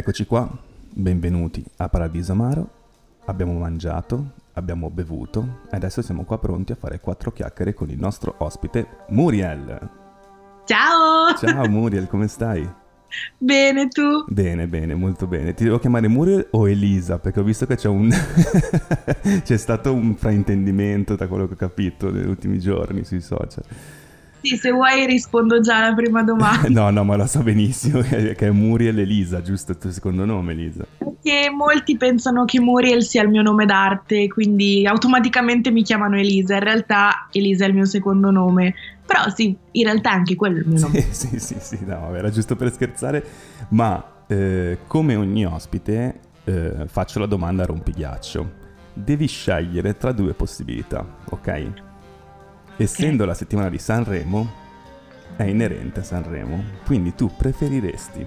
Eccoci qua, benvenuti a Paradiso Amaro. Abbiamo mangiato, abbiamo bevuto e adesso siamo qua pronti a fare quattro chiacchiere con il nostro ospite Muriel. Ciao! Ciao Muriel, come stai? Bene, tu? Bene, bene, molto bene. Ti devo chiamare Muriel o Elisa? Perché ho visto che c'è un... c'è stato un fraintendimento da quello che ho capito negli ultimi giorni sui social. Sì, se vuoi rispondo già alla prima domanda. no, no, ma lo so benissimo che è Muriel Elisa, giusto il tuo secondo nome, Elisa. Perché molti pensano che Muriel sia il mio nome d'arte, quindi automaticamente mi chiamano Elisa. In realtà Elisa è il mio secondo nome. Però sì, in realtà anche quello è il mio nome. Sì, sì, sì, sì no, era giusto per scherzare, ma eh, come ogni ospite eh, faccio la domanda a rompighiaccio. Devi scegliere tra due possibilità, ok? Essendo la settimana di Sanremo, è inerente a Sanremo, quindi tu preferiresti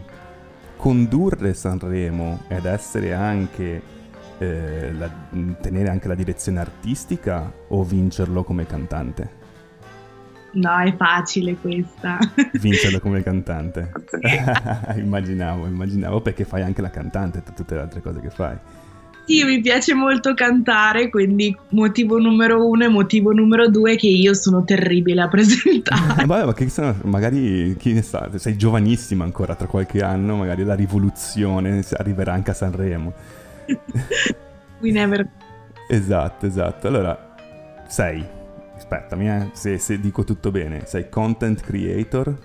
condurre Sanremo ed essere anche eh, la, tenere anche la direzione artistica o vincerlo come cantante? No, è facile questa. Vincerlo come cantante. immaginavo, immaginavo perché fai anche la cantante tra tutte le altre cose che fai. Sì, mi piace molto cantare, quindi motivo numero uno e motivo numero due è che io sono terribile a presentare. Vabbè, ma che sono, magari, chi ne sa, sei giovanissima ancora, tra qualche anno magari la rivoluzione arriverà anche a Sanremo. We never... Esatto, esatto. Allora, sei, aspettami eh, se, se dico tutto bene, sei content creator,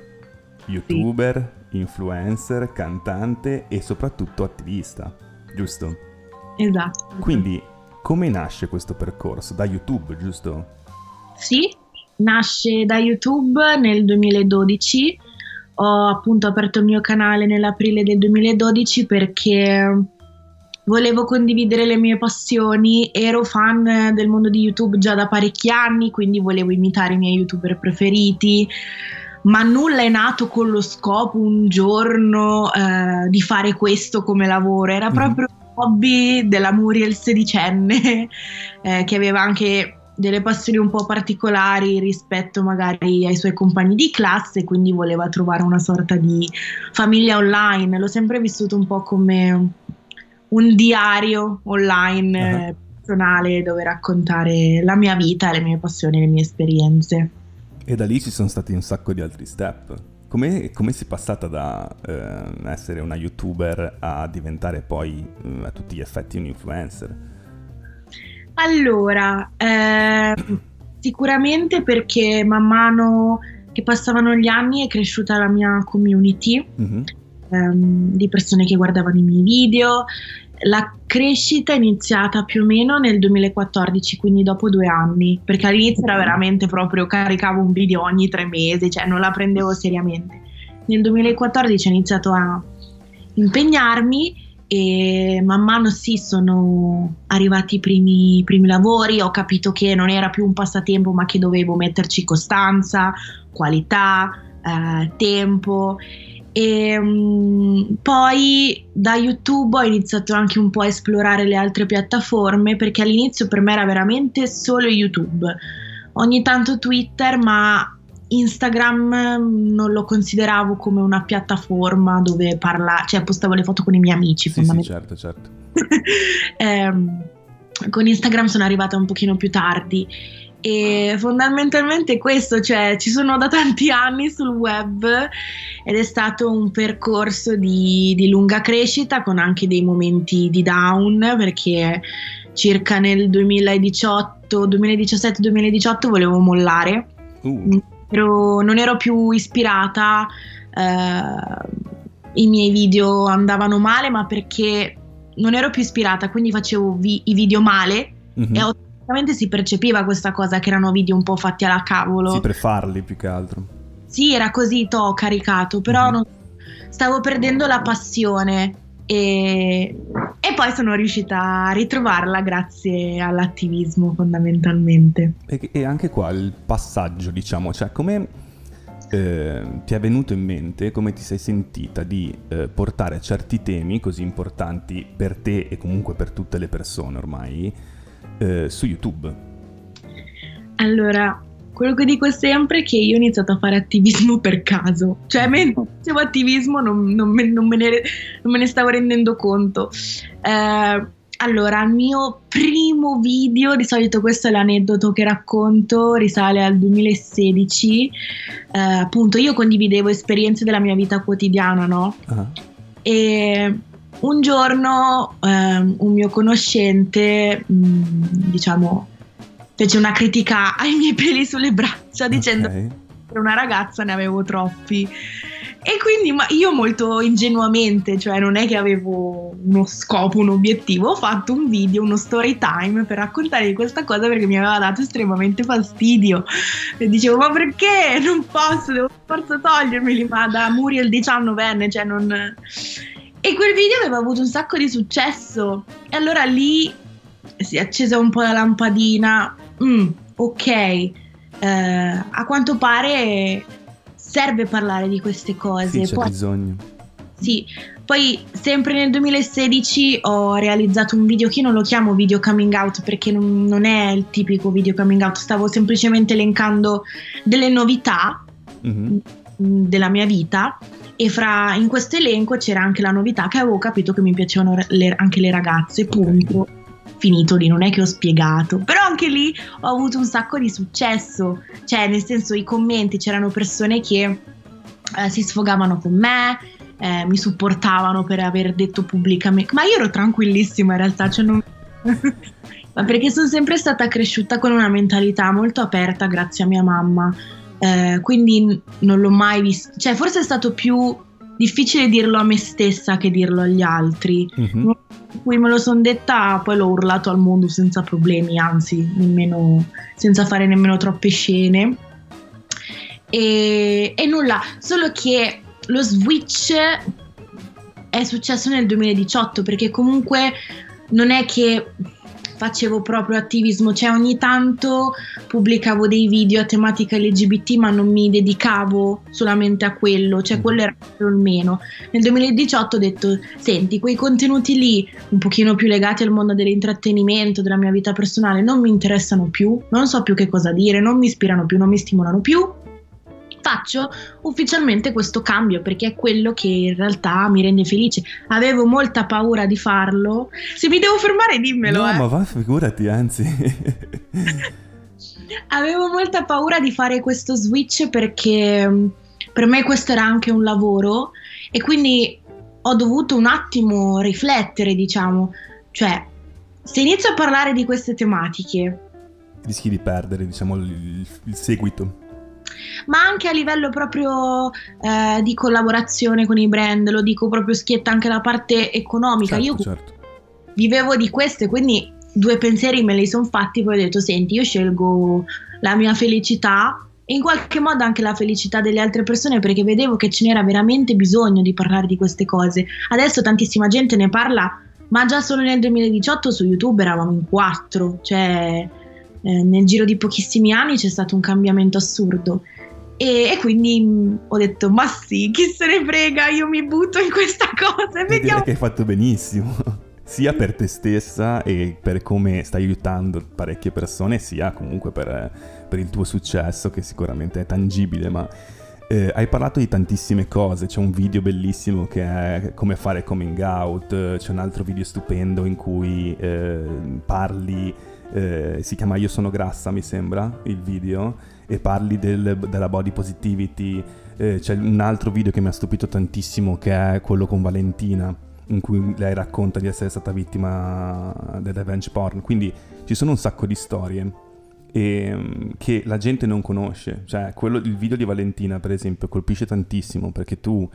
youtuber, sì. influencer, cantante e soprattutto attivista, giusto? Esatto. Quindi come nasce questo percorso? Da YouTube, giusto? Sì, nasce da YouTube nel 2012. Ho appunto aperto il mio canale nell'aprile del 2012 perché volevo condividere le mie passioni, ero fan del mondo di YouTube già da parecchi anni, quindi volevo imitare i miei youtuber preferiti, ma nulla è nato con lo scopo un giorno eh, di fare questo come lavoro, era mm-hmm. proprio hobby della Muriel sedicenne eh, che aveva anche delle passioni un po' particolari rispetto magari ai suoi compagni di classe, quindi voleva trovare una sorta di famiglia online. L'ho sempre vissuto un po' come un diario online uh-huh. personale dove raccontare la mia vita, le mie passioni, le mie esperienze. E da lì ci sono stati un sacco di altri step. Come, come è passata da eh, essere una youtuber a diventare poi eh, a tutti gli effetti un influencer? Allora, eh, sicuramente perché man mano che passavano gli anni è cresciuta la mia community mm-hmm. ehm, di persone che guardavano i miei video. La crescita è iniziata più o meno nel 2014, quindi dopo due anni, perché all'inizio era veramente proprio caricavo un video ogni tre mesi, cioè non la prendevo seriamente. Nel 2014 ho iniziato a impegnarmi e man mano sì sono arrivati i primi, i primi lavori, ho capito che non era più un passatempo ma che dovevo metterci costanza, qualità, eh, tempo e um, poi da YouTube ho iniziato anche un po' a esplorare le altre piattaforme perché all'inizio per me era veramente solo YouTube, ogni tanto Twitter ma Instagram non lo consideravo come una piattaforma dove parlare, cioè postavo le foto con i miei amici. Sì, sì certo, certo. eh, con Instagram sono arrivata un pochino più tardi e fondamentalmente questo, cioè ci sono da tanti anni sul web ed è stato un percorso di, di lunga crescita con anche dei momenti di down perché circa nel 2018, 2017-2018 volevo mollare. Uh ero, non ero più ispirata, eh, i miei video andavano male, ma perché non ero più ispirata, quindi facevo vi- i video male mm-hmm. e automaticamente si percepiva questa cosa che erano video un po' fatti alla cavolo. Sì, per farli più che altro. Sì, era così, to' caricato, però mm-hmm. non, stavo perdendo la passione e, e, poi sono riuscita a ritrovarla grazie all'attivismo fondamentalmente. E, e anche qua il passaggio, diciamo, cioè come eh, ti è venuto in mente, come ti sei sentita di eh, portare certi temi così importanti per te e comunque per tutte le persone ormai eh, su YouTube? Allora, quello che dico sempre è che io ho iniziato a fare attivismo per caso, cioè mentre facevo attivismo non, non, me, non, me, ne, non me, ne, stavo rendendo conto. Eh, allora, il mio primo video, di solito questo è l'aneddoto che racconto, risale al 2016. Eh, appunto, io condividevo esperienze della mia vita quotidiana, no? Uh-huh. E un giorno eh, un mio conoscente, mh, mm, diciamo, fece una critica ai miei peli sulle braccia dicendo okay. che per una ragazza ne avevo troppi. E quindi ma io molto ingenuamente, cioè non è che avevo uno scopo, un obiettivo, ho fatto un video, uno story time per raccontare di questa cosa perché mi aveva dato estremamente fastidio. E dicevo, ma perché non posso, devo forza togliermeli, ma da Muriel 19enne, cioè non... E quel video aveva avuto un sacco di successo. E allora lì si è accesa un po' la lampadina. Mm, ok, eh, a quanto pare serve parlare di queste cose. Sì, c'è Poi, bisogno. Sì, poi sempre nel 2016 ho realizzato un video che io non lo chiamo video coming out perché non, non è il tipico video coming out, stavo semplicemente elencando delle novità mm-hmm. della mia vita e fra, in questo elenco c'era anche la novità che avevo capito che mi piacevano le, anche le ragazze, punto. Okay finito lì, non è che ho spiegato, però anche lì ho avuto un sacco di successo, cioè nel senso i commenti c'erano persone che eh, si sfogavano con me, eh, mi supportavano per aver detto pubblicamente, ma io ero tranquillissima in realtà, cioè non... ma perché sono sempre stata cresciuta con una mentalità molto aperta grazie a mia mamma, eh, quindi non l'ho mai visto, cioè forse è stato più difficile dirlo a me stessa che dirlo agli altri. Mm-hmm cui me lo sono detta, poi l'ho urlato al mondo senza problemi, anzi, nemmeno, senza fare nemmeno troppe scene. E, e nulla, solo che lo switch è successo nel 2018 perché comunque non è che facevo proprio attivismo, cioè ogni tanto pubblicavo dei video a tematica LGBT ma non mi dedicavo solamente a quello, cioè quello era il meno. Nel 2018 ho detto, senti, quei contenuti lì un pochino più legati al mondo dell'intrattenimento, della mia vita personale, non mi interessano più, non so più che cosa dire, non mi ispirano più, non mi stimolano più faccio ufficialmente questo cambio perché è quello che in realtà mi rende felice. Avevo molta paura di farlo. Se mi devo fermare, dimmelo. No, eh. ma va, figurati, anzi. Avevo molta paura di fare questo switch perché mm, per me questo era anche un lavoro e quindi ho dovuto un attimo riflettere, diciamo, cioè se inizio a parlare di queste tematiche rischi di perdere, diciamo, il, il seguito ma anche a livello proprio eh, di collaborazione con i brand, lo dico proprio schietta anche la parte economica. Certo, io certo. vivevo di questo e quindi due pensieri me li sono fatti, poi ho detto senti io scelgo la mia felicità e in qualche modo anche la felicità delle altre persone perché vedevo che ce n'era veramente bisogno di parlare di queste cose. Adesso tantissima gente ne parla, ma già solo nel 2018 su YouTube eravamo in quattro, cioè eh, nel giro di pochissimi anni c'è stato un cambiamento assurdo. E, e, quindi mh, ho detto, ma sì, chi se ne frega, io mi butto in questa cosa e vediamo. che hai fatto benissimo, sia per te stessa e per come stai aiutando parecchie persone, sia comunque per, per il tuo successo, che sicuramente è tangibile, ma... Eh, hai parlato di tantissime cose, c'è un video bellissimo che è come fare coming out, c'è un altro video stupendo in cui eh, parli eh, si chiama Io sono grassa, mi sembra, il video, e parli del, della body positivity. Eh, c'è un altro video che mi ha stupito tantissimo, che è quello con Valentina, in cui lei racconta di essere stata vittima del revenge porn. Quindi ci sono un sacco di storie e, mm, che la gente non conosce. Cioè, quello, il video di Valentina, per esempio, colpisce tantissimo perché tu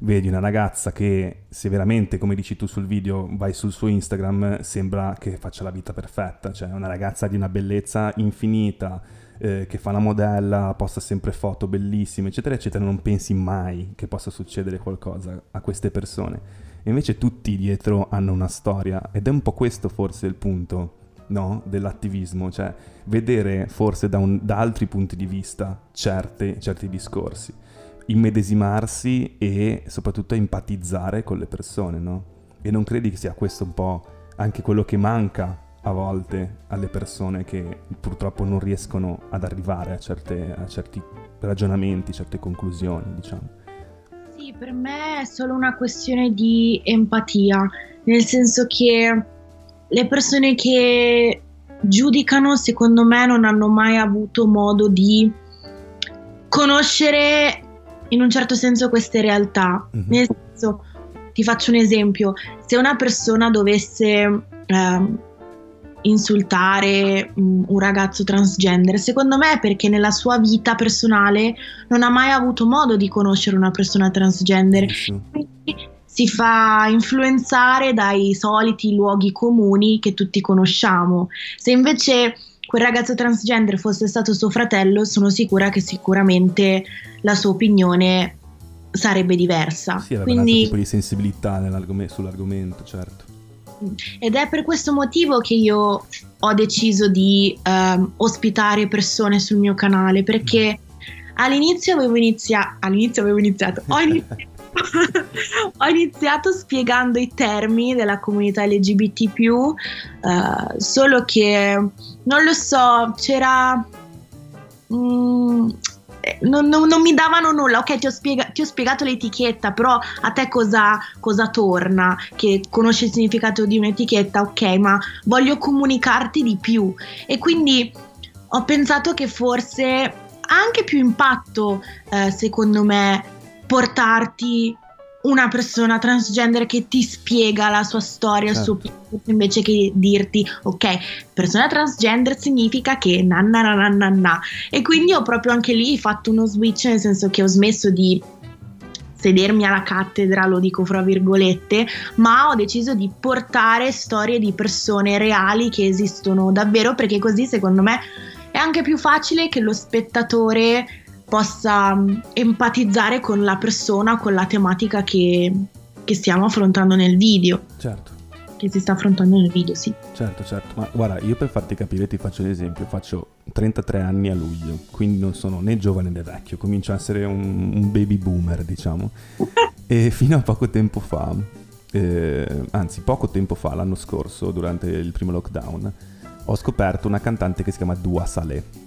vedi una ragazza che se veramente, come dici tu sul video, vai sul suo Instagram, sembra che faccia la vita perfetta, cioè una ragazza di una bellezza infinita, eh, che fa la modella, posta sempre foto bellissime, eccetera, eccetera, non pensi mai che possa succedere qualcosa a queste persone. E invece tutti dietro hanno una storia ed è un po' questo forse il punto. No? dell'attivismo, cioè vedere forse da, un, da altri punti di vista certe, certi discorsi immedesimarsi e soprattutto empatizzare con le persone, no? E non credi che sia questo un po' anche quello che manca a volte alle persone che purtroppo non riescono ad arrivare a, certe, a certi ragionamenti, certe conclusioni, diciamo. Sì, per me è solo una questione di empatia, nel senso che le persone che giudicano, secondo me, non hanno mai avuto modo di conoscere in un certo senso queste realtà. Mm-hmm. Nel senso, ti faccio un esempio, se una persona dovesse eh, insultare un ragazzo transgender, secondo me è perché nella sua vita personale non ha mai avuto modo di conoscere una persona transgender. Quindi si fa influenzare dai soliti luoghi comuni che tutti conosciamo. Se invece quel ragazzo transgender fosse stato suo fratello, sono sicura che sicuramente la sua opinione sarebbe diversa. Sì, aveva Quindi... un altro tipo di sensibilità sull'argomento, certo. Ed è per questo motivo che io ho deciso di um, ospitare persone sul mio canale, perché all'inizio avevo, inizia- all'inizio avevo iniziato, ho iniziato ho iniziato spiegando i termini della comunità LGBT, uh, eh, solo che non lo so, c'era. Mm, non, non, non, mi davano nulla, ok ti ho, spiega, ti ho, spiegato l'etichetta, però a te cosa, cosa torna? Che conosci il significato di un'etichetta, ok, ma voglio comunicarti di più. E quindi ho pensato che forse ha anche più impatto, eh, secondo me, portarti una persona transgender che ti spiega la sua storia, certo. il suo certo. percorso, invece che dirti, ok, persona transgender significa che na na na na na na. E quindi ho proprio anche lì fatto uno switch, nel senso che ho smesso di sedermi alla cattedra, lo dico fra virgolette, ma ho deciso di portare storie di persone reali che esistono davvero, perché così secondo me è anche più facile che lo spettatore possa mm, empatizzare con la persona, con la tematica che, che stiamo affrontando nel video. Certo. Che si sta affrontando nel video, sì. Certo, certo. Ma guarda, io per farti capire ti faccio un esempio. Faccio 33 anni a luglio, quindi non sono né giovane né vecchio. Comincio a essere un, un baby boomer, diciamo. e fino a poco tempo fa, eh, anzi poco tempo fa, l'anno scorso, durante il primo lockdown, ho scoperto una cantante che si chiama Dua Saleh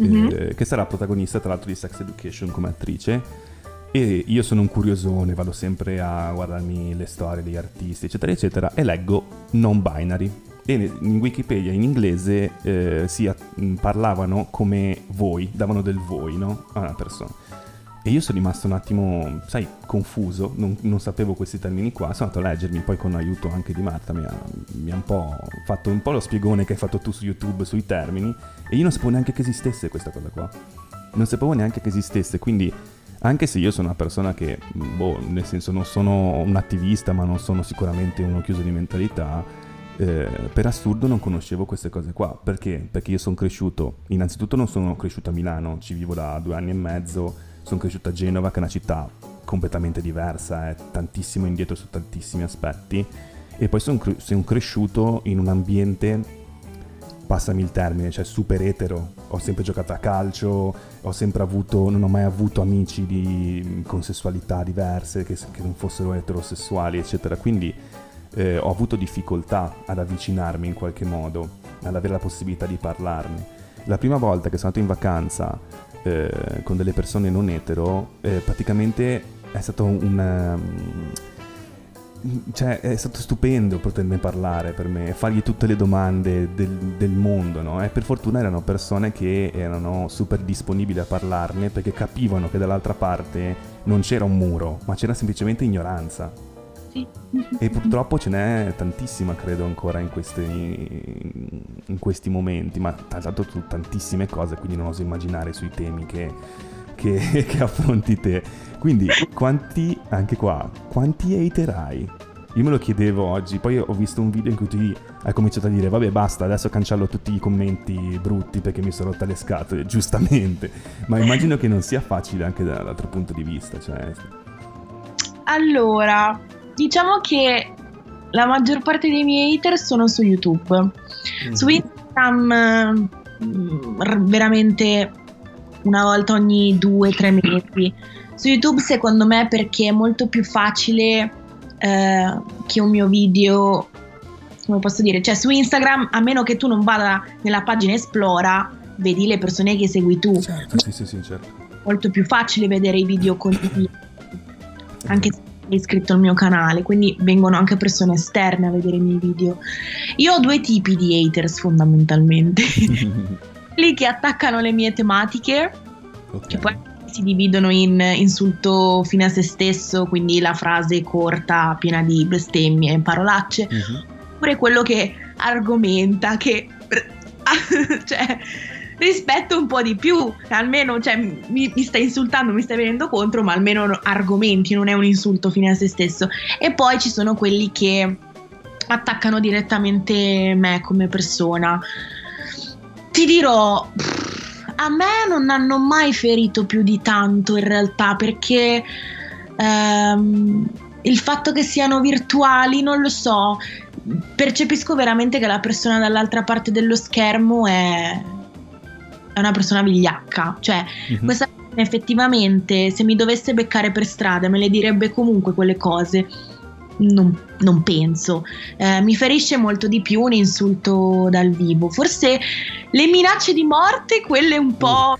mm-hmm. eh, che sarà protagonista tra l'altro di Sex Education come attrice. E io sono un curiosone, vado sempre a guardarmi le storie degli artisti, eccetera, eccetera, e leggo non binary. E in Wikipedia in inglese eh, si parlavano come voi, davano del voi, no? A una persona. E io sono rimasto un attimo, sai, confuso, non, non, sapevo questi termini qua, sono andato a leggermi, poi con l'aiuto anche di Marta mi ha, mi ha, un po' fatto un po' lo spiegone che hai fatto tu su YouTube sui termini e io non sapevo neanche che esistesse questa cosa qua. Non sapevo neanche che esistesse, quindi anche se io sono una persona che, boh, nel senso non sono un attivista, ma non sono sicuramente uno chiuso di mentalità, eh, per assurdo non conoscevo queste cose qua. Perché? Perché io sono cresciuto, innanzitutto non sono cresciuto a Milano, ci vivo da due anni e mezzo sono cresciuto a Genova, che è una città completamente diversa, è tantissimo indietro su tantissimi aspetti. E poi sono, cre- sono cresciuto in un ambiente, passami il termine, cioè super etero. Ho sempre giocato a calcio, ho sempre avuto, non ho mai avuto amici di, con sessualità diverse, che, che non fossero eterosessuali, eccetera. Quindi eh, ho avuto difficoltà ad avvicinarmi in qualche modo, ad avere la possibilità di parlarne. La prima volta che sono andato in vacanza eh, con delle persone non etero, eh, praticamente è stato un... Um, cioè, è stato stupendo poterne parlare per me, fargli tutte le domande del, del mondo, no? E per fortuna erano persone che erano super disponibili a parlarne perché capivano che dall'altra parte non c'era un muro, ma c'era semplicemente ignoranza sì. E purtroppo ce n'è tantissima, credo, ancora in questi, in questi momenti, ma l'altro su tantissime cose, quindi non oso immaginare sui temi che, che, che affronti te. Quindi, quanti, anche qua, quanti hater hai? Io me lo chiedevo oggi, poi ho visto un video in cui tu hai cominciato a dire vabbè basta, adesso cancello tutti i commenti brutti perché mi sono rotta le scatole, giustamente, ma immagino che non sia facile anche dall'altro punto di vista. Cioè... Allora, Diciamo che la maggior parte dei miei hater sono su YouTube. Mm. Su Instagram mm, veramente una volta ogni due o tre mesi. Su YouTube secondo me perché è molto più facile eh, che un mio video come posso dire, cioè su Instagram, a meno che tu non vada nella pagina Esplora, vedi le persone che segui tu. Certo, sì, sì, sì, certo. Molto più facile vedere i video condivisi, anche se iscritto al mio canale, quindi vengono anche persone esterne a vedere i miei video. Io ho due tipi di haters fondamentalmente. Quelli che attaccano le mie tematiche, okay. che poi si dividono in insulto fine a se stesso, quindi la frase corta, piena di bestemmie e parolacce, uh-huh. oppure quello che argomenta, che cioè, rispetto un po' di più, almeno cioè, mi, mi stai insultando, mi stai venendo contro, ma almeno argomenti, non è un insulto fine a se stesso. E poi ci sono quelli che attaccano direttamente me come persona. Ti dirò, a me non hanno mai ferito più di tanto in realtà perché ehm, il fatto che siano virtuali, non lo so, percepisco veramente che la persona dall'altra parte dello schermo è, è una persona vigliacca, cioè mm-hmm. questa effettivamente se mi dovesse beccare per strada me le direbbe comunque quelle cose. Non, non penso, eh, mi ferisce molto di più un insulto dal vivo. Forse le minacce di morte, quelle un po'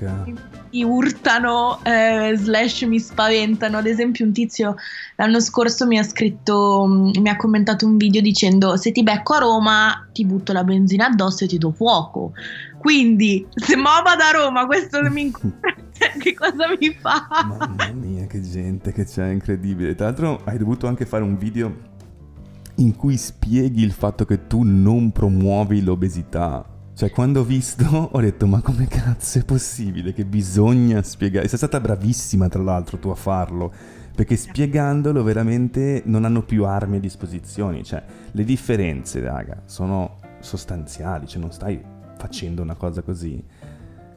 mi urtano, eh, slash mi spaventano. Ad esempio, un tizio l'anno scorso mi ha scritto, mm, mi ha commentato un video dicendo: Se ti becco a Roma, ti butto la benzina addosso e ti do fuoco. Quindi, se mo vado a Roma, questo mi che cosa mi fa? Mamma mia, che gente che c'è, incredibile. Tra l'altro, hai dovuto anche fare un video in cui spieghi il fatto che tu non promuovi l'obesità cioè, quando ho visto, ho detto, ma come cazzo è possibile che bisogna spiegare? Sei stata bravissima, tra l'altro, tu a farlo, perché spiegandolo veramente non hanno più armi a disposizione. Cioè, le differenze, raga, sono sostanziali, cioè non stai facendo una cosa così.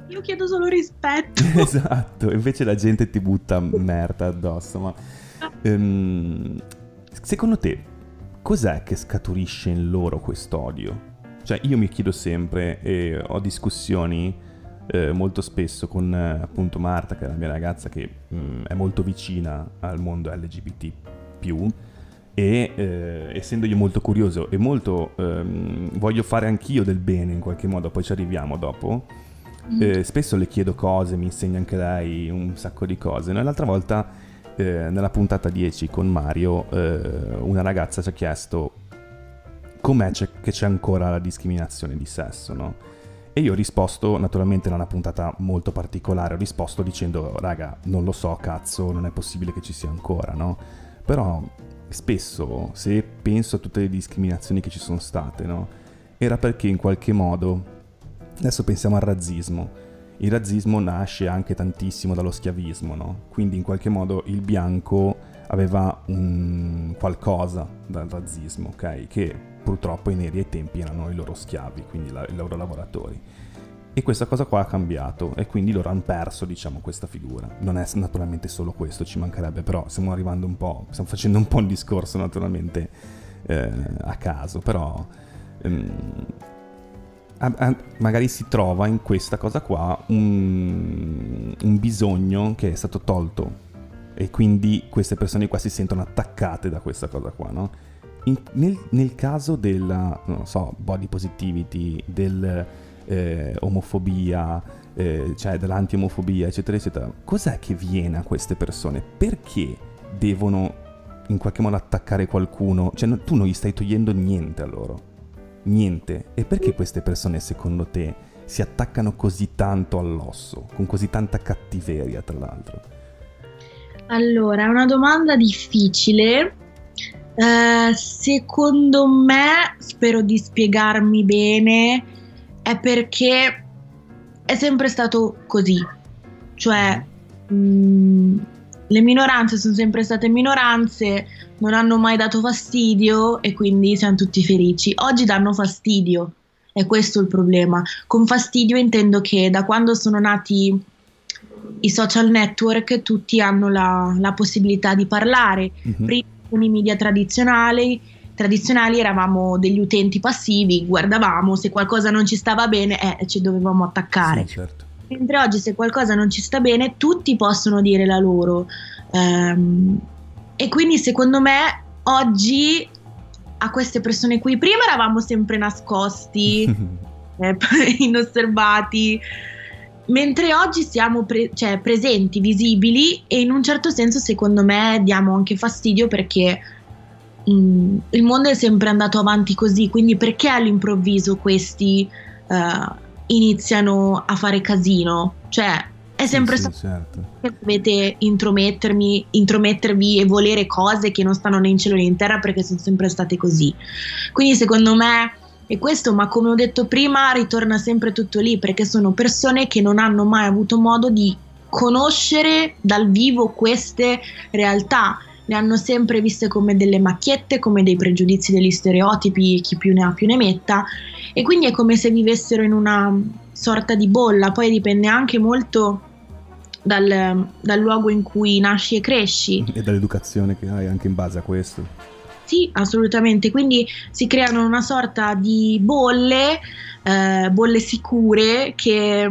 Io chiedo solo rispetto. esatto, invece la gente ti butta merda addosso, ma... Um, secondo te, cos'è che scaturisce in loro quest'odio? Cioè io mi chiedo sempre e ho discussioni eh, molto spesso con eh, appunto Marta, che è la mia ragazza che mh, mm, è molto vicina al mondo LGBT e eh, essendo io molto curioso e molto ehm, voglio fare anch'io del bene in qualche modo, poi ci arriviamo dopo, mm. eh, spesso le chiedo cose, mi insegna anche lei un sacco di cose. No? L'altra volta eh, nella puntata 10 con Mario eh, una ragazza ci ha chiesto com'è c'è, che c'è ancora la discriminazione di sesso, no? E io ho risposto, naturalmente in una puntata molto particolare, ho risposto dicendo, raga, non lo so, cazzo, non è possibile che ci sia ancora, no? Però spesso, se penso a tutte le discriminazioni che ci sono state, no? Era perché in qualche modo, adesso pensiamo al razzismo, il razzismo nasce anche tantissimo dallo schiavismo, no? Quindi in qualche modo il bianco aveva un qualcosa dal razzismo, ok? Che purtroppo i neri ai tempi erano i loro schiavi, quindi la, i loro lavoratori. E questa cosa qua ha cambiato e quindi loro hanno perso, diciamo, questa figura. Non è naturalmente solo questo, ci mancherebbe, però stiamo arrivando un po', stiamo facendo un po' un discorso naturalmente eh, a caso, però ehm, a, a, magari si trova in questa cosa qua un, un bisogno che è stato tolto e quindi queste persone qua si sentono attaccate da questa cosa qua, no? in, nel, nel, caso della, non so, body positivity, dell'omofobia, eh, eh, cioè dell'anti-omofobia, eccetera, eccetera, cos'è che viene a queste persone? Perché devono in qualche modo attaccare qualcuno? Cioè no, tu non gli stai togliendo niente a loro. Niente. E perché queste persone, secondo te, si attaccano così tanto all'osso, con così tanta cattiveria, tra l'altro? Allora, è una domanda difficile eh, secondo me, spero di spiegarmi bene, è perché è sempre stato così. Cioè, mh, mm, le minoranze sono sempre state minoranze, non hanno mai dato fastidio e quindi siamo tutti felici. Oggi danno fastidio, è questo il problema. Con fastidio intendo che da quando sono nati i social network tutti hanno la, la possibilità di parlare. Mm-hmm. Prima con i media tradizionali, tradizionali eravamo degli utenti passivi, guardavamo, se qualcosa non ci stava bene, eh, ci dovevamo attaccare. Sì, certo. Mentre oggi se qualcosa non ci sta bene, tutti possono dire la loro. Um, e quindi secondo me oggi a queste persone qui. Prima eravamo sempre nascosti, eh, inosservati, mentre oggi siamo pre- cioè, presenti, visibili e in un certo senso secondo me diamo anche fastidio perché mh, mm, il mondo è sempre andato avanti così, quindi perché all'improvviso questi uh, iniziano a fare casino? Cioè è sempre sì, stato sì, certo. che dovete intromettermi, intromettervi e volere cose che non stanno né in cielo né in terra perché sono sempre state così. Quindi secondo me è questo, ma come ho detto prima, ritorna sempre tutto lì perché sono persone che non hanno mai avuto modo di conoscere dal vivo queste realtà. Le hanno sempre viste come delle macchiette, come dei pregiudizi, degli stereotipi, chi più ne ha più ne metta, e quindi è come se vivessero in una sorta di bolla. Poi dipende anche molto dal, dal luogo in cui nasci e cresci. E dall'educazione che hai anche in base a questo. Sì, assolutamente. Quindi si creano una sorta di bolle, eh, bolle sicure che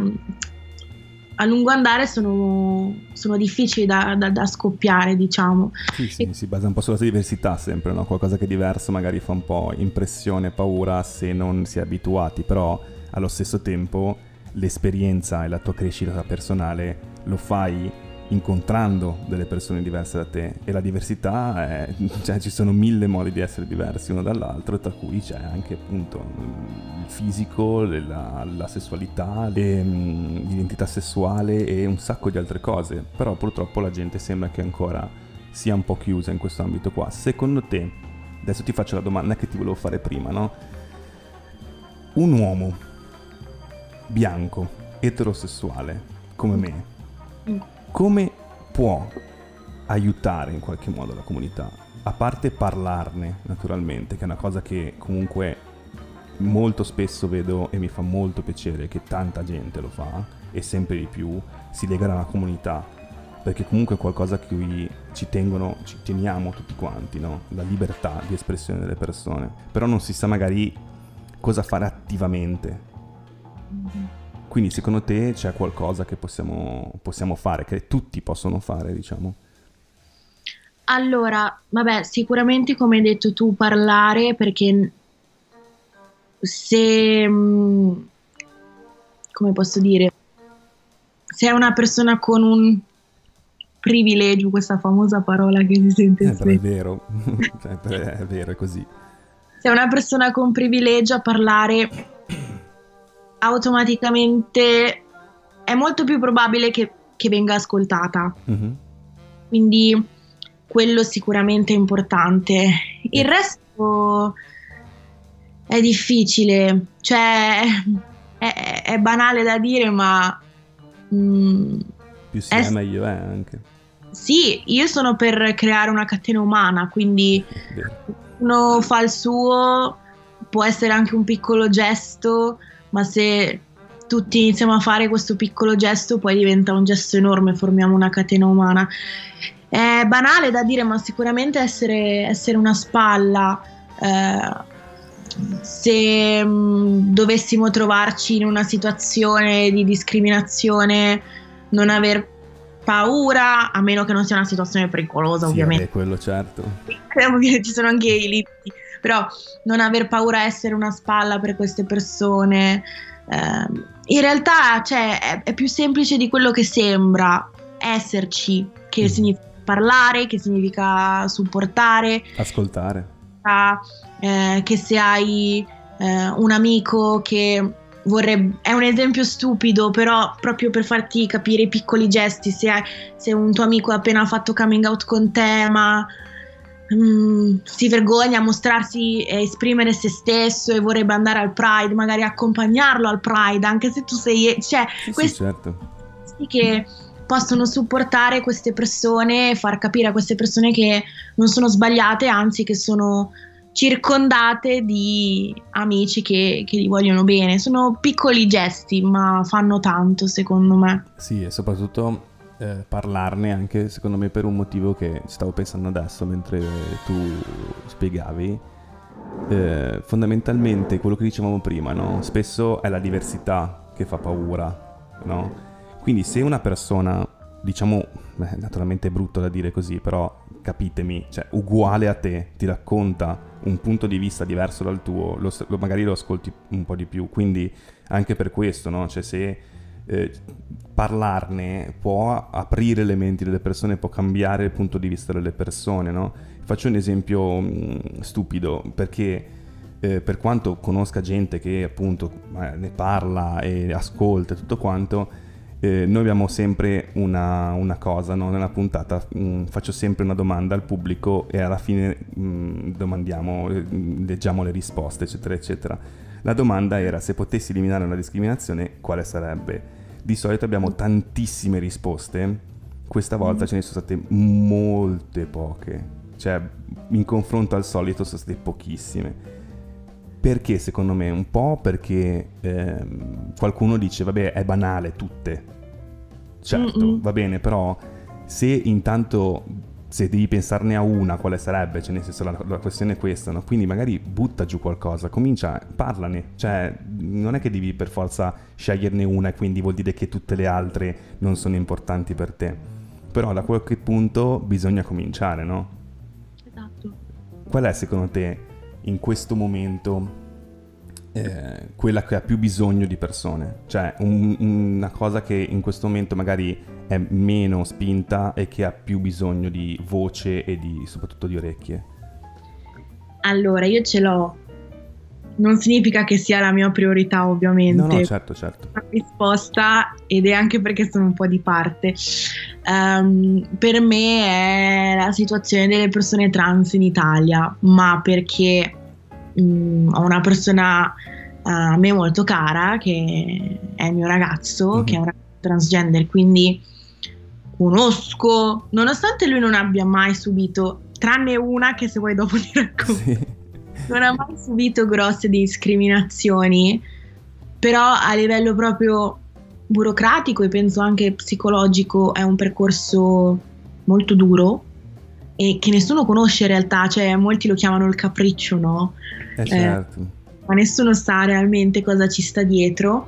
a lungo andare sono, sono difficili da, da, da, scoppiare, diciamo. Sì, sì, e... si basa un po' sulla diversità sempre, no? Qualcosa che è diverso magari fa un po' impressione, paura se non si è abituati, però allo stesso tempo l'esperienza e la tua crescita personale lo fai incontrando delle persone diverse da te. E la diversità è, cioè ci sono mille modi di essere diversi uno dall'altro tra cui c'è anche appunto il fisico, la, la sessualità, le, mm, l'identità sessuale e un sacco di altre cose. Però purtroppo la gente sembra che ancora sia un po' chiusa in questo ambito qua. Secondo te adesso ti faccio la domanda che ti volevo fare prima no? un uomo bianco eterosessuale come me come può aiutare in qualche modo la comunità? A parte parlarne, naturalmente, che è una cosa che comunque molto spesso vedo e mi fa molto piacere che tanta gente lo fa e sempre di più si lega alla comunità perché comunque è qualcosa a cui ci tengono, ci teniamo tutti quanti, no? La libertà di espressione delle persone. Però non si sa magari cosa fare attivamente. Mm-hmm. Quindi secondo te c'è qualcosa che possiamo, possiamo fare, che tutti possono fare, diciamo? Allora, vabbè, sicuramente come hai detto tu, parlare perché se, mm, come posso dire, se è una persona con un privilegio, questa famosa parola che si sente eh, sempre. È vero, è vero, è così. Se è una persona con privilegio a parlare automaticamente è molto più probabile che, che venga ascoltata. Mm-hmm. Quindi quello sicuramente è importante. Il resto è difficile, cioè è, è banale da dire, ma... Mm, più si è, è meglio è anche. Sì, io sono per creare una catena umana, quindi uno fa il suo, può essere anche un piccolo gesto, ma se tutti iniziamo a fare questo piccolo gesto poi diventa un gesto enorme, formiamo una catena umana. È banale da dire, ma sicuramente essere, essere una spalla, eh, se mh, mm, dovessimo trovarci in una situazione di discriminazione, non aver paura, a meno che non sia una situazione pericolosa, sì, ovviamente. Vabbè, quello certo. Ci sono anche i limiti però non aver paura a essere una spalla per queste persone. Eh, in realtà cioè, è, è, più semplice di quello che sembra esserci, che mm. significa parlare, che significa supportare, ascoltare. Eh, che se hai eh, un amico che vorrebbe, è un esempio stupido, però proprio per farti capire i piccoli gesti, se, hai, se un tuo amico ha appena fatto coming out con te, ma Mm, si vergogna a mostrarsi e esprimere se stesso e vorrebbe andare al Pride, magari accompagnarlo al Pride, anche se tu sei... Cioè, sì, questi sì, certo. che possono supportare queste persone e far capire a queste persone che non sono sbagliate, anzi che sono circondate di amici che, che gli vogliono bene. Sono piccoli gesti, ma fanno tanto secondo me. Sì, e soprattutto eh, parlarne anche secondo me per un motivo che stavo pensando adesso mentre tu spiegavi. Eh, fondamentalmente quello che dicevamo prima, no? spesso è la diversità che fa paura, no? quindi se una persona diciamo, eh, naturalmente è brutto da dire così, però capitemi, cioè uguale a te, ti racconta un punto di vista diverso dal tuo, lo, magari lo ascolti un po' di più, quindi anche per questo, no? Cioè se eh, parlarne può aprire le menti delle persone, può cambiare il punto di vista delle persone, no? Faccio un esempio mh, mm, stupido, perché eh, per quanto conosca gente che appunto eh, ne parla e ascolta tutto quanto, eh, noi abbiamo sempre una, una cosa, no? nella puntata mh, mm, faccio sempre una domanda al pubblico e alla fine mh, mm, domandiamo, eh, leggiamo le risposte, eccetera, eccetera. La domanda era se potessi eliminare una discriminazione, quale sarebbe? Di solito abbiamo tantissime risposte, questa volta mm. ce ne sono state molte poche, cioè in confronto al solito sono state pochissime. Perché secondo me? Un po' perché ehm, qualcuno dice, vabbè, è banale, tutte. Certo, Mm-mm. va bene, però se intanto, se devi pensarne a una, quale sarebbe? Cioè, nel senso, la, la questione è questa, no? Quindi magari butta giù qualcosa, comincia, parlane. Cioè, non è che devi per forza sceglierne una e quindi vuol dire che tutte le altre non sono importanti per te. Però da qualche punto bisogna cominciare, no? Esatto. Qual è secondo te in questo momento eh, quella che ha più bisogno di persone, cioè un, una cosa che in questo momento magari è meno spinta e che ha più bisogno di voce e di, soprattutto di orecchie. Allora, io ce l'ho. Non significa che sia la mia priorità, ovviamente. No, no, certo, certo. La risposta, ed è anche perché sono un po' di parte. Um, per me è la situazione delle persone trans in Italia, ma perché um, ho una persona uh, a me molto cara che è il mio ragazzo, mm-hmm. che è un ragazzo transgender, quindi conosco, nonostante lui non abbia mai subito, tranne una che se vuoi dopo ti racconto, sì. non ha mai subito grosse discriminazioni, però a livello proprio burocratico e penso anche psicologico è un percorso molto duro e che nessuno conosce in realtà, cioè molti lo chiamano il capriccio, no? Eh, certo. Eh, ma nessuno sa realmente cosa ci sta dietro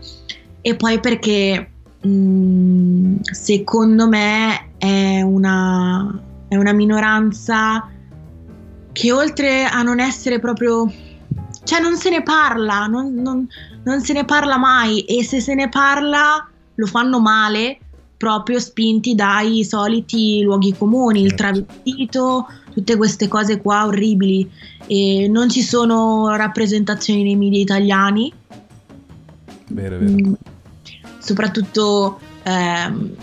e poi perché mh, mm, secondo me è una, è una minoranza che oltre a non essere proprio cioè non se ne parla, non, non, non, se ne parla mai e se se ne parla lo fanno male proprio spinti dai soliti luoghi comuni, certo. il travestito, tutte queste cose qua orribili e non ci sono rappresentazioni nei media italiani. Vero, vero. Soprattutto ehm,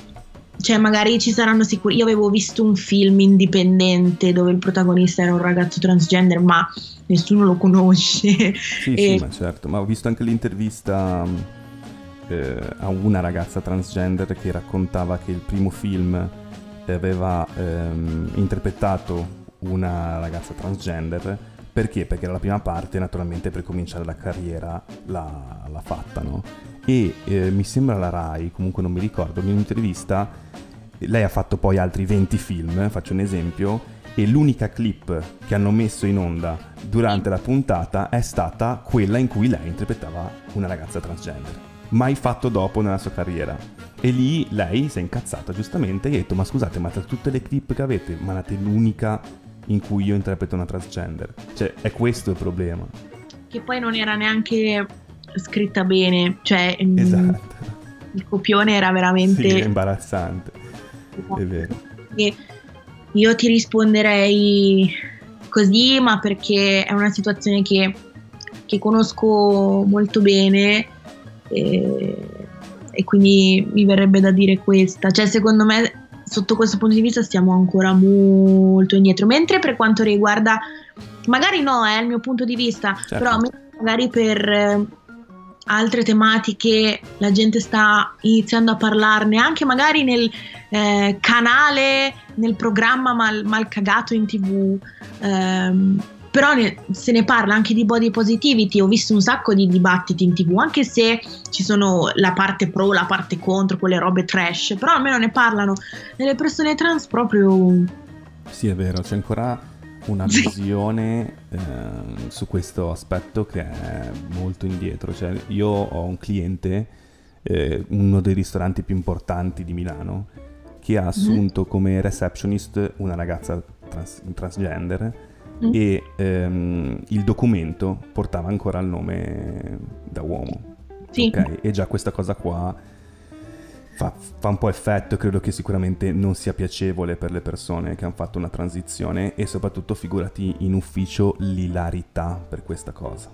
cioè magari ci saranno sicuri io avevo visto un film indipendente dove il protagonista era un ragazzo transgender ma nessuno lo conosce sì, e... sì ma certo ma ho visto anche l'intervista eh, a una ragazza transgender che raccontava che il primo film aveva ehm, interpretato una ragazza transgender perché? Perché era la prima parte, naturalmente per cominciare la carriera l'ha, l'ha fatta, no? E eh, mi sembra la Rai, comunque non mi ricordo, in un'intervista lei ha fatto poi altri 20 film, faccio un esempio, e l'unica clip che hanno messo in onda durante la puntata è stata quella in cui lei interpretava una ragazza transgender mai fatto dopo nella sua carriera. E lì lei si è incazzata giustamente e ha detto ma scusate ma tra tutte le clip che avete mandate l'unica in cui io interpreto una transgender. Cioè è questo il problema. Che poi non era neanche scritta bene, cioè mm, esatto. il copione era veramente... Sì, imbarazzante, è vero. E io ti risponderei così, ma perché è una situazione che, che conosco molto bene e, e quindi mi verrebbe da dire questa. Cioè, secondo me, sotto questo punto di vista stiamo ancora molto indietro. Mentre per quanto riguarda, magari no, è il mio punto di vista, certo. però magari per eh, altre tematiche la gente sta iniziando a parlarne, anche magari nel eh, canale, nel programma mal, mal, cagato in tv. Ehm, però ne, se ne parla anche di body positivity, ho visto un sacco di dibattiti in tv, anche se ci sono la parte pro, la parte contro, quelle robe trash, però almeno ne parlano. Nelle persone trans proprio... Sì, è vero, c'è ancora una visione eh, su questo aspetto che è molto indietro. Cioè, io ho un cliente, eh, uno dei ristoranti più importanti di Milano, che ha mhm. assunto come receptionist una ragazza trans- transgender mm-hmm. e ehm, il documento portava ancora il nome da uomo. Sì. Okay? E già questa cosa qua fa, fa, un po' effetto e credo che sicuramente non sia piacevole per le persone che hanno fatto una transizione e soprattutto figurati in ufficio l'ilarità per questa cosa.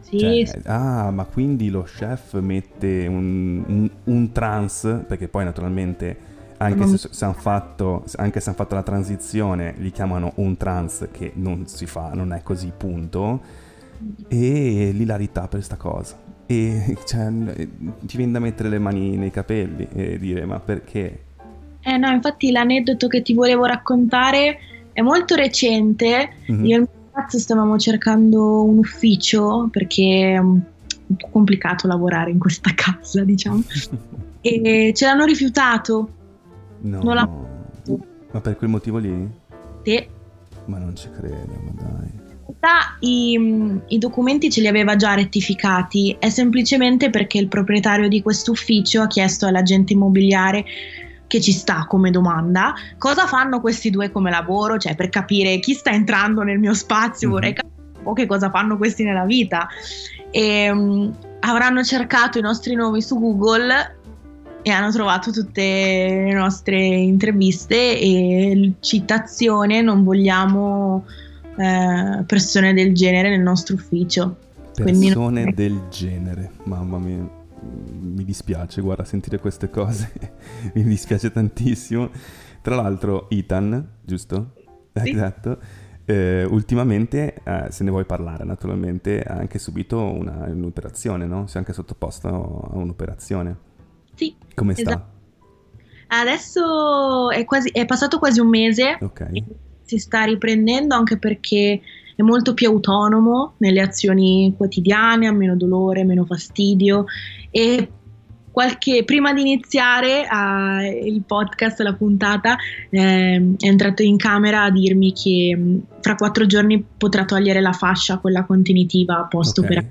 Sì. Cioè, ah, ma quindi lo chef mette un, un, un trans, perché poi naturalmente anche se, se, hanno fatto, anche se hanno fatto la transizione, li chiamano un trans che non si fa, non è così, punto. E l'ilarità per questa cosa e cioè, ti viene da mettere le mani nei capelli e dire ma perché? Eh no, infatti l'aneddoto che ti volevo raccontare è molto recente. Mm-hmm. Io e il mio ragazzo stavamo cercando un ufficio perché è un po' complicato lavorare in questa casa, diciamo. e ce l'hanno rifiutato. No. Non l'ha... Ma per quel motivo lì? Sì. Ma non ci credo, ma dai realtà i, i, documenti ce li aveva già rettificati, è semplicemente perché il proprietario di questo ufficio ha chiesto all'agente immobiliare che ci sta come domanda cosa fanno questi due come lavoro, cioè per capire chi sta entrando nel mio spazio, vorrei capire un po' che cosa fanno questi nella vita. E, um, avranno cercato i nostri nomi su Google e hanno trovato tutte le nostre interviste e citazione non vogliamo eh, persone del genere nel nostro ufficio. Persone non... del genere, mamma mia, mi dispiace, guarda, sentire queste cose, mi dispiace tantissimo. Tra l'altro, Ethan, giusto? Sì. Esatto. Eh, ultimamente, eh, se ne vuoi parlare naturalmente, ha anche subito una, un'operazione, no? Si è anche sottoposto a un'operazione. Sì. Come sta? Esatto. Adesso è, quasi, è passato quasi un mese. Ok si sta riprendendo anche perché è molto più autonomo nelle azioni quotidiane, ha meno dolore, meno fastidio. E qualche, prima di iniziare uh, il podcast, la puntata, eh, è entrato in camera a dirmi che mm, fra quattro giorni potrà togliere la fascia, quella contenitiva post okay.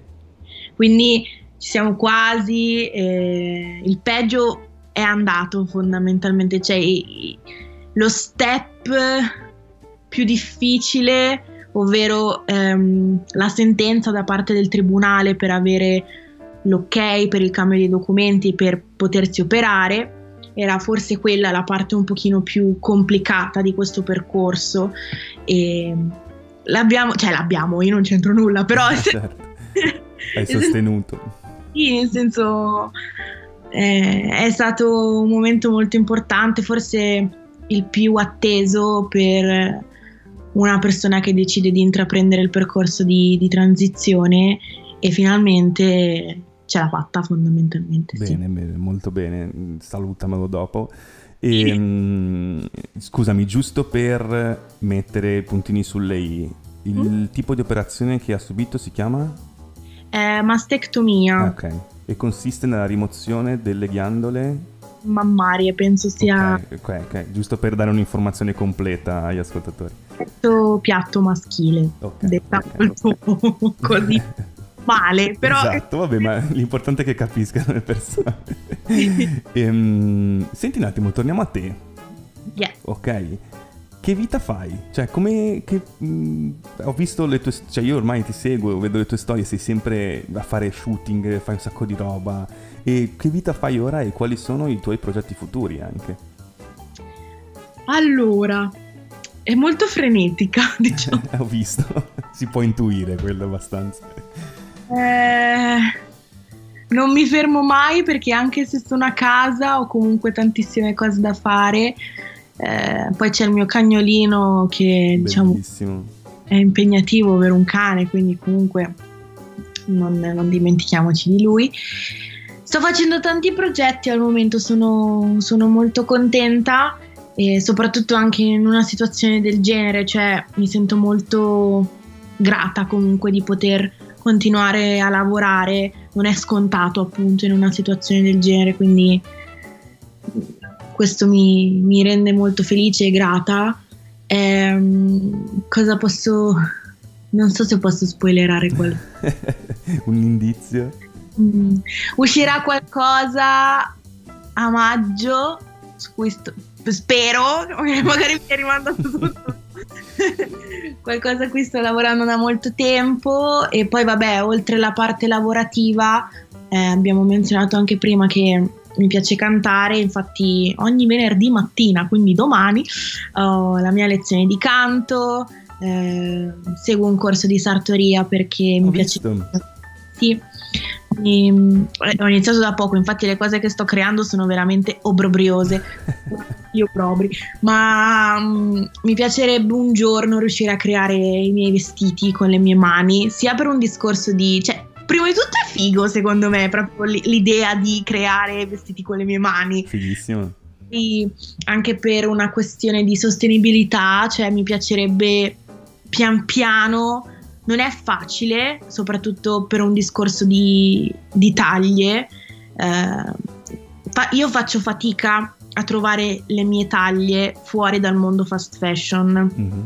Quindi ci siamo quasi, eh, il peggio è andato fondamentalmente, cioè lo step più difficile, ovvero ehm, la sentenza da parte del tribunale per avere l'ok per il cambio dei documenti per potersi operare, era forse quella la parte un pochino più complicata di questo percorso e l'abbiamo, cioè l'abbiamo, io non c'entro nulla, però certo. hai sostenuto. Sì, nel senso eh, è stato un momento molto importante, forse il più atteso per una persona che decide di intraprendere il percorso di, di transizione e finalmente ce l'ha fatta fondamentalmente. Bene, sì. bene, molto bene, salutamelo dopo. E, mh, mm, scusami, giusto per mettere puntini sulle i, il mm. tipo di operazione che ha subito si chiama? Eh, mastectomia. Ok, e consiste nella rimozione delle ghiandole mammarie, penso sia... Ok, ok, ok, giusto per dare un'informazione completa agli ascoltatori. Piatto, piatto maschile, okay, detta okay. così male, però... Esatto, vabbè, ma l'importante è che capiscano le persone. ehm, senti un attimo, torniamo a te. Yeah. Ok che vita fai? Cioè, come... Che, mh, mm, ho visto le tue... Cioè, io ormai ti seguo, vedo le tue storie, sei sempre a fare shooting, fai un sacco di roba. E che vita fai ora e quali sono i tuoi progetti futuri anche? Allora, è molto frenetica, diciamo. ho visto, si può intuire quello abbastanza. Eh, non mi fermo mai perché anche se sono a casa ho comunque tantissime cose da fare eh, poi c'è il mio cagnolino che diciamo è impegnativo per un cane, quindi comunque non, non, dimentichiamoci di lui. Sto facendo tanti progetti al momento, sono, sono molto contenta e soprattutto anche in una situazione del genere, cioè mi sento molto grata comunque di poter continuare a lavorare, non è scontato appunto in una situazione del genere, quindi questo mi, mi rende molto felice e grata. Ehm, cosa posso... Non so se posso spoilerare qualcosa. Un indizio? Mm. Uscirà qualcosa a maggio su cui sto, spero, magari mi è rimandato tutto. Qualcosa a cui sto lavorando da molto tempo e poi vabbè, oltre la parte lavorativa, eh, abbiamo menzionato anche prima che mi piace cantare, infatti ogni venerdì mattina, quindi domani, ho la mia lezione di canto, eh, seguo un corso di sartoria perché ho mi visto. piace... Sì, e, ho iniziato da poco, infatti le cose che sto creando sono veramente obbrobriose, io obrobri, ma um, mi piacerebbe un giorno riuscire a creare i miei vestiti con le mie mani, sia per un discorso di... Cioè, prima di tutto è figo secondo me, proprio l'idea di creare vestiti con le mie mani. Fighissimo. E anche per una questione di sostenibilità, cioè mi piacerebbe pian piano non è facile, soprattutto per un discorso di, di taglie. Eh, fa, io faccio fatica a trovare le mie taglie fuori dal mondo fast fashion. Mm-hmm.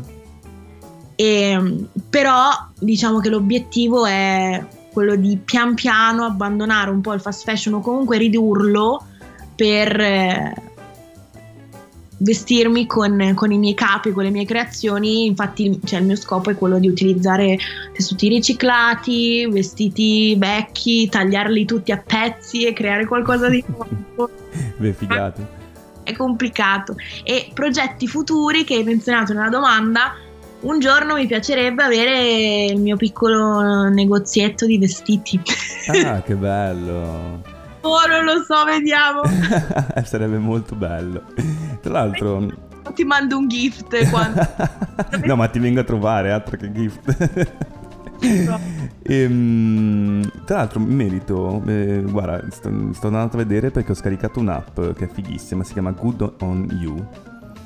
E, però diciamo che l'obiettivo è quello di pian piano abbandonare un po' il fast fashion o comunque ridurlo per eh, vestirmi con, con, i miei capi, con le mie creazioni, infatti cioè, il mio scopo è quello di utilizzare tessuti riciclati, vestiti vecchi, tagliarli tutti a pezzi e creare qualcosa di nuovo. Beh, figati. È complicato. E progetti futuri che hai menzionato nella domanda, un giorno mi piacerebbe avere il mio piccolo negozietto di vestiti. Ah, che bello! Oh, non lo so, vediamo. Sarebbe molto bello. Tra l'altro... Ti mando un gift quando... no, ma ti vengo a trovare, altro che gift. e, um, tra l'altro merito, eh, guarda, sto, sto, andando a vedere perché ho scaricato un'app che è fighissima, si chiama Good On You.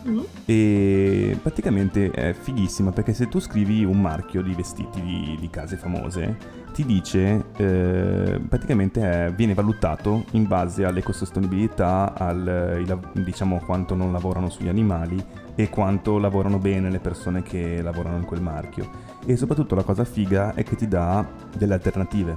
Mm. E praticamente è fighissima perché se tu scrivi un marchio di vestiti di, di case famose, ti dice eh, praticamente è, viene valutato in base all'ecosostenibilità, al diciamo quanto non lavorano sugli animali e quanto lavorano bene le persone che lavorano in quel marchio. E soprattutto la cosa figa è che ti dà delle alternative.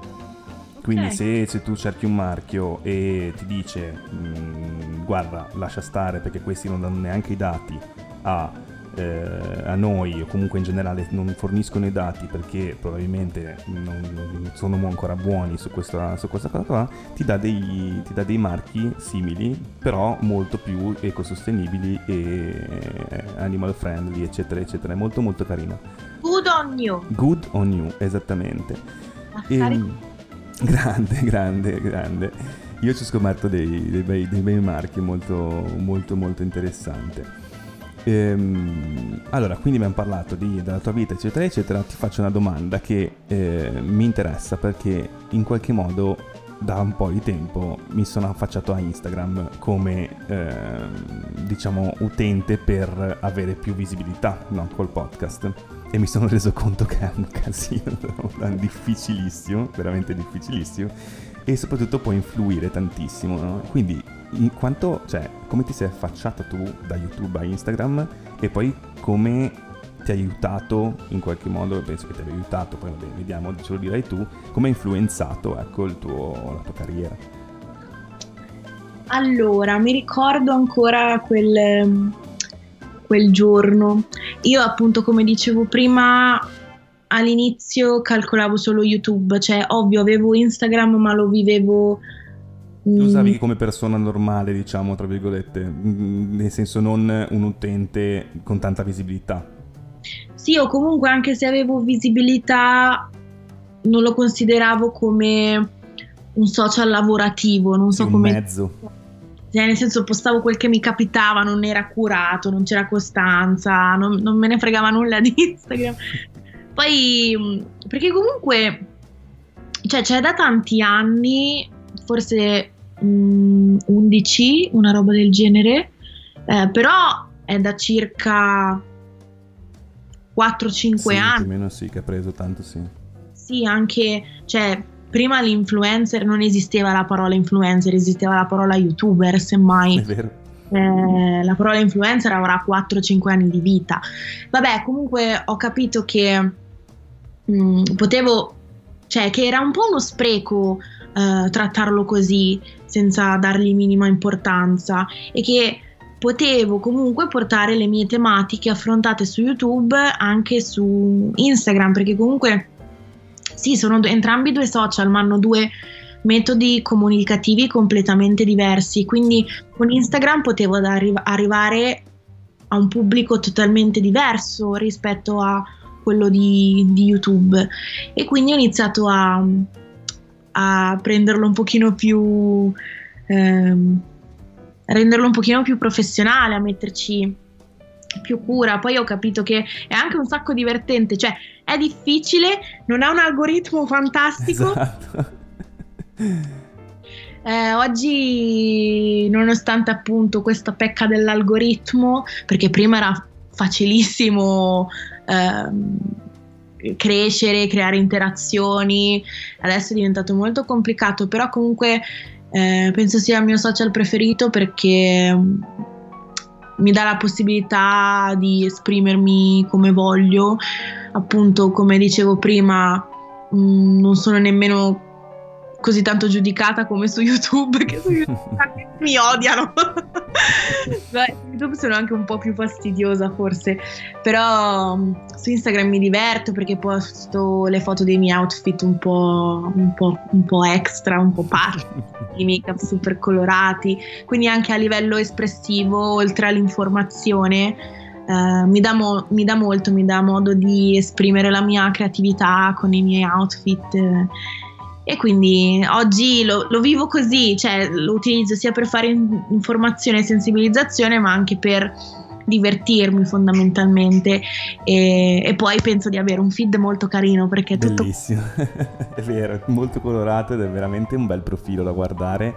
Quindi se, se, tu cerchi un marchio e ti dice mh, guarda lascia stare perché questi non danno neanche i dati a eh, a noi o comunque in generale non forniscono i dati perché probabilmente non, non sono ancora buoni su questa, su questa cosa qua, ti dà, dei, ti dà, dei, marchi simili però molto più ecosostenibili e animal friendly eccetera eccetera, è molto molto carino. Good on you. Good on you, esattamente. E, ehm, grande, grande, grande. Io ci ho scoperto dei, dei, bei, dei bei marchi molto molto molto interessanti. Ehm, allora, quindi abbiamo parlato di, della tua vita, eccetera, eccetera. Ti faccio una domanda che eh, mi interessa perché in qualche modo da un po' di tempo mi sono affacciato a Instagram come eh, diciamo utente per avere più visibilità no, col podcast e mi sono reso conto che è un casino difficilissimo veramente difficilissimo e soprattutto può influire tantissimo no? quindi quanto, cioè, come ti sei affacciata tu da YouTube a Instagram e poi come ti ha aiutato in qualche modo, penso che ti abbia aiutato, poi vabbè, vediamo, ce lo dirai tu, come ha influenzato ecco, tuo, la tua carriera? Allora, mi ricordo ancora quel, quel giorno. Io appunto, come dicevo prima, all'inizio calcolavo solo YouTube, cioè ovvio avevo Instagram ma lo vivevo lo usavi mm. come persona normale, diciamo, tra virgolette, mm, nel senso non un utente con tanta visibilità. Sì, o comunque anche se avevo visibilità non lo consideravo come un social lavorativo, non so sì, come... Un mezzo. Cioè, nel senso postavo quel che mi capitava, non era curato, non c'era costanza, non, non me ne fregava nulla di Instagram. Poi, mm, perché comunque, cioè c'è da tanti anni, forse 11, una roba del genere, eh, però è da circa 4-5 sì, anni. Più o meno sì, che ha preso tanto sì. Sì, anche, cioè, prima l'influencer non esisteva la parola influencer, esisteva la parola youtuber, semmai. È vero. Eh, la parola influencer avrà 4-5 anni di vita. Vabbè, comunque ho capito che mh, mm, potevo, cioè che era un po' uno spreco uh, trattarlo così senza dargli minima importanza e che potevo comunque portare le mie tematiche affrontate su YouTube anche su Instagram, perché comunque sì, sono entrambi due social, ma hanno due metodi comunicativi completamente diversi, quindi con Instagram potevo arri- arrivare a un pubblico totalmente diverso rispetto a quello di, di YouTube. E quindi ho iniziato a, a prenderlo un pochino più ehm, renderlo un pochino più professionale, a metterci più cura. Poi ho capito che è anche un sacco divertente, cioè è difficile, non è un algoritmo fantastico. Esatto. Eh, oggi, nonostante appunto questa pecca dell'algoritmo, perché prima era facilissimo eh, crescere, creare interazioni, adesso è diventato molto complicato, però comunque eh, penso sia il mio social preferito perché mm, mi dà la possibilità di esprimermi come voglio, appunto come dicevo prima mh, mm, non sono nemmeno così tanto giudicata come su YouTube, che su YouTube mi odiano. Beh, YouTube sono anche un po' più fastidiosa forse, però mm, su Instagram mi diverto perché posto le foto dei miei outfit un po', un po', un po extra, un po' party, i make-up super colorati, quindi anche a livello espressivo, oltre all'informazione, Uh, mi, dà mo- mi, dà molto, mi dà modo di esprimere la mia creatività con i miei outfit. Eh, e quindi oggi lo, lo, vivo così, cioè lo utilizzo sia per fare informazione e sensibilizzazione, ma anche per divertirmi fondamentalmente. E, e, poi penso di avere un feed molto carino perché è tutto bellissimo. È vero è molto colorato ed è veramente un bel profilo da guardare.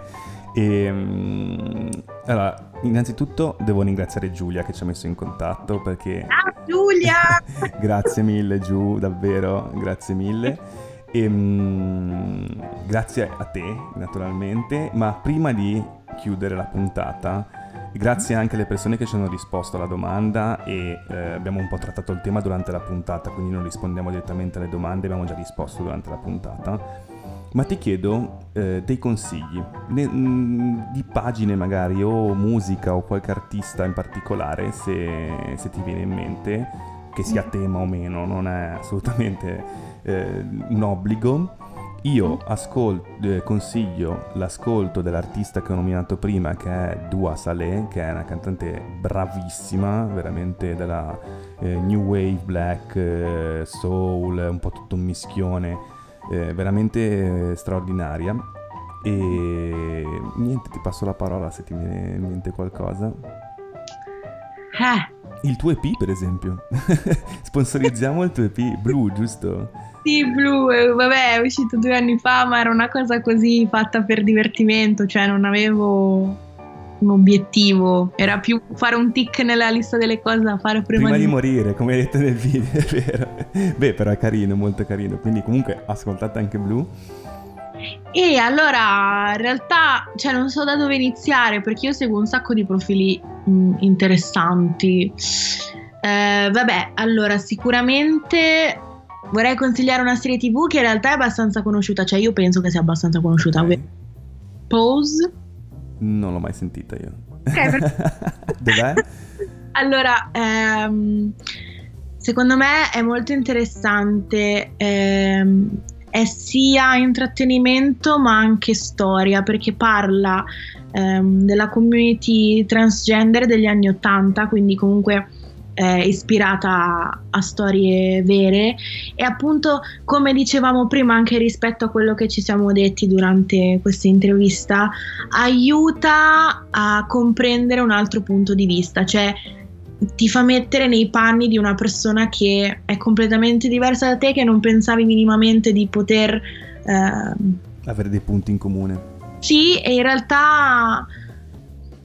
E um, allora innanzitutto devo ringraziare Giulia che ci ha messo in contatto perché ciao Giulia! Grazie mille Giù davvero grazie mille e, um, grazie a te, naturalmente, ma prima di chiudere la puntata, grazie anche alle persone che ci hanno risposto alla domanda e eh, abbiamo un po' trattato il tema durante la puntata, quindi non rispondiamo direttamente alle domande, abbiamo già risposto durante la puntata. Ma ti chiedo eh, dei consigli ne, mh, mm, di pagine magari o musica o qualche artista in particolare se, se ti viene in mente, che sia tema o meno, non è assolutamente eh, un obbligo. Io ascol- eh, consiglio l'ascolto dell'artista che ho nominato prima, che è Dua Saleh, che è una cantante bravissima, veramente della eh, New Wave, Black, eh, Soul, un po' tutto un mischione, eh, veramente straordinaria. E niente, ti passo la parola se ti viene in mente qualcosa. Eh. Il tuo EP, per esempio. Sponsorizziamo il tuo EP, Blue, giusto? Sì, Blue, eh, vabbè, è uscito due anni fa, ma era una cosa così fatta per divertimento, cioè non avevo un obiettivo, era più fare un tick nella lista delle cose da fare prima, prima di... di morire, come hai detto nel video, è vero. Beh, però è carino, molto carino, quindi comunque ascoltate anche Blue. E allora, in realtà, cioè non so da dove iniziare perché io seguo un sacco di profili mh, mm, interessanti. Eh, vabbè, allora, sicuramente vorrei consigliare una serie tv che in realtà è abbastanza conosciuta, cioè io penso che sia abbastanza conosciuta. Okay. Pose? Non l'ho mai sentita io. Ok, Dov'è? allora, ehm, secondo me è molto interessante. Ehm, è sia intrattenimento ma anche storia perché parla ehm, della community transgender degli anni 80, quindi comunque eh, ispirata a storie vere e appunto come dicevamo prima anche rispetto a quello che ci siamo detti durante questa intervista aiuta a comprendere un altro punto di vista cioè ti fa mettere nei panni di una persona che è completamente diversa da te che non pensavi minimamente di poter eh, avere dei punti in comune. Sì e in realtà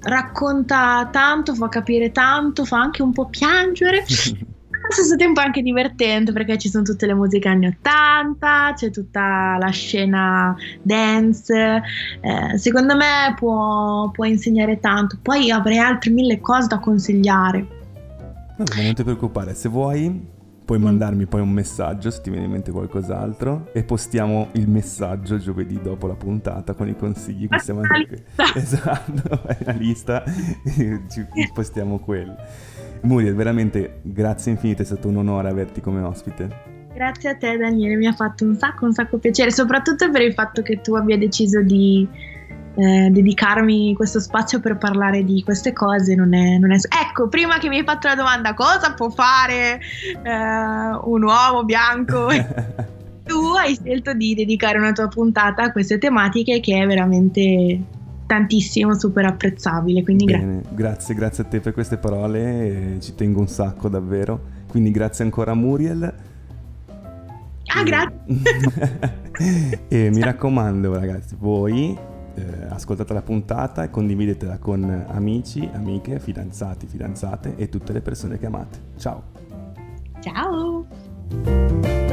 racconta tanto, fa capire tanto, fa anche un po' piangere. Allo stesso tempo è anche divertente perché ci sono tutte le musiche anni 80, c'è tutta la scena dance. Eh, secondo me può, può, insegnare tanto. Poi avrei altre mille cose da consigliare. No, non ti preoccupare, se vuoi puoi mandarmi poi un messaggio se ti viene in mente qualcos'altro e postiamo il messaggio giovedì dopo la puntata con i consigli che stiamo andando esatto la lista ci postiamo quello Muriel veramente grazie infinite è stato un onore averti come ospite. Grazie a te Daniele, mi ha fatto un sacco, un sacco piacere, soprattutto per il fatto che tu abbia deciso di eh, dedicarmi questo spazio per parlare di queste cose. Non è, non è... Ecco, prima che mi hai fatto la domanda cosa può fare eh, un uomo bianco, tu hai scelto di dedicare una tua puntata a queste tematiche che è veramente tantissimo, super apprezzabile. Quindi Bene, grazie. grazie, grazie a te per queste parole, ci tengo un sacco davvero. Quindi grazie ancora Muriel. Ah, grazie. e mi raccomando, ragazzi, voi eh, ascoltate la puntata e condividetela con amici, amiche, fidanzati, fidanzate e tutte le persone che amate. Ciao. Ciao.